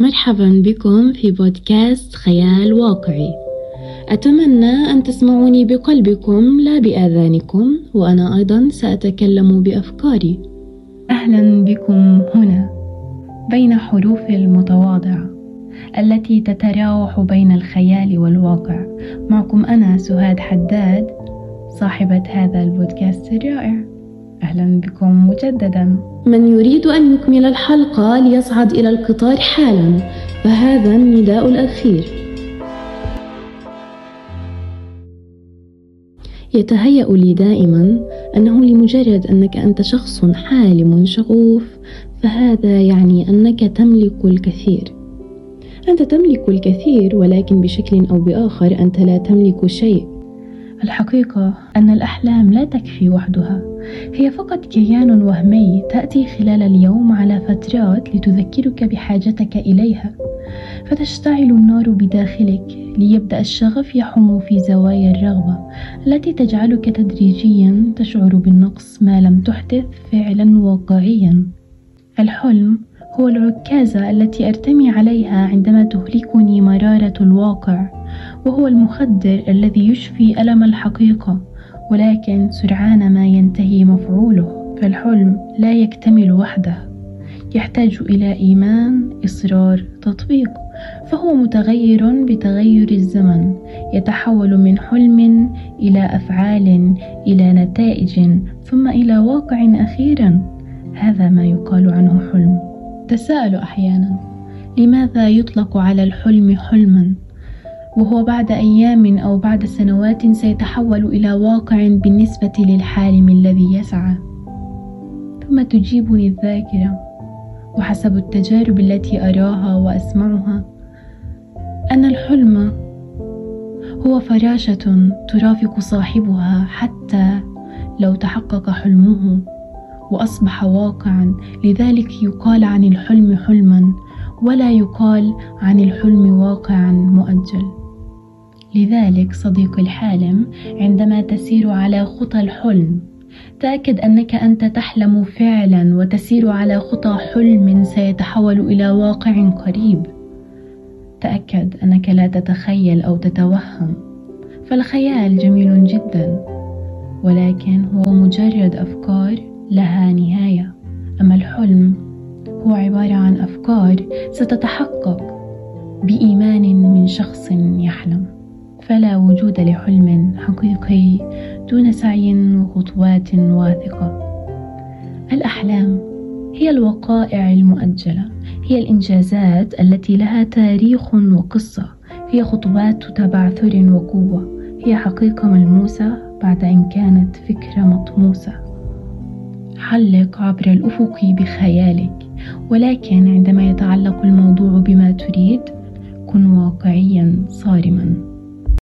مرحبا بكم في بودكاست خيال واقعي. أتمنى أن تسمعوني بقلبكم لا بآذانكم وأنا أيضا سأتكلم بأفكاري. أهلا بكم هنا بين حروف المتواضعة التي تتراوح بين الخيال والواقع. معكم أنا سهاد حداد صاحبة هذا البودكاست الرائع. أهلا بكم مجددا. من يريد أن يكمل الحلقة ليصعد إلى القطار حالا فهذا النداء الأخير. يتهيأ لي دائما أنه لمجرد أنك أنت شخص حالم شغوف فهذا يعني أنك تملك الكثير. أنت تملك الكثير ولكن بشكل أو بآخر أنت لا تملك شيء. الحقيقة أن الأحلام لا تكفي وحدها. هي فقط كيان وهمي تأتي خلال اليوم على فترات لتذكرك بحاجتك إليها. فتشتعل النار بداخلك ليبدأ الشغف يحم في زوايا الرغبة التي تجعلك تدريجيا تشعر بالنقص ما لم تحدث فعلا واقعيا. الحلم هو العكازة التي أرتمي عليها عندما تهلكني مرارة الواقع. وهو المخدر الذي يشفي ألم الحقيقة ولكن سرعان ما ينتهي مفعوله فالحلم لا يكتمل وحده. يحتاج إلى إيمان إصرار تطبيق. فهو متغير بتغير الزمن يتحول من حلم إلى أفعال إلى نتائج ثم إلى واقع أخيرا. هذا ما يقال عنه حلم. تساءل أحيانا لماذا يطلق على الحلم حلما؟ وهو بعد أيام أو بعد سنوات سيتحول إلى واقع بالنسبة للحالم الذي يسعى. ثم تجيبني الذاكرة وحسب التجارب التي أراها وأسمعها أن الحلم هو فراشة ترافق صاحبها حتى لو تحقق حلمه وأصبح واقعا. لذلك يقال عن الحلم حلما ولا يقال عن الحلم واقعا. مؤجل لذلك صديقي الحالم عندما تسير على خطى الحلم تأكد أنك أنت تحلم فعلا وتسير على خطى حلم سيتحول إلى واقع قريب. تأكد أنك لا تتخيل أو تتوهم. فالخيال جميل جدا ولكن هو مجرد أفكار لها نهاية. أما الحلم هو عبارة عن أفكار ستتحقق. بإيمان من شخص يحلم. فلا وجود لحلم حقيقي دون سعي وخطوات واثقة. الأحلام هي الوقائع المؤجلة هي الإنجازات التي لها تاريخ وقصة هي خطوات تبعثر وقوة هي حقيقة ملموسة بعد أن كانت فكرة مطموسة. حلق عبر الأفق بخيالك ولكن عندما يتعلق الموضوع بما تريد كن واقعيا صارما.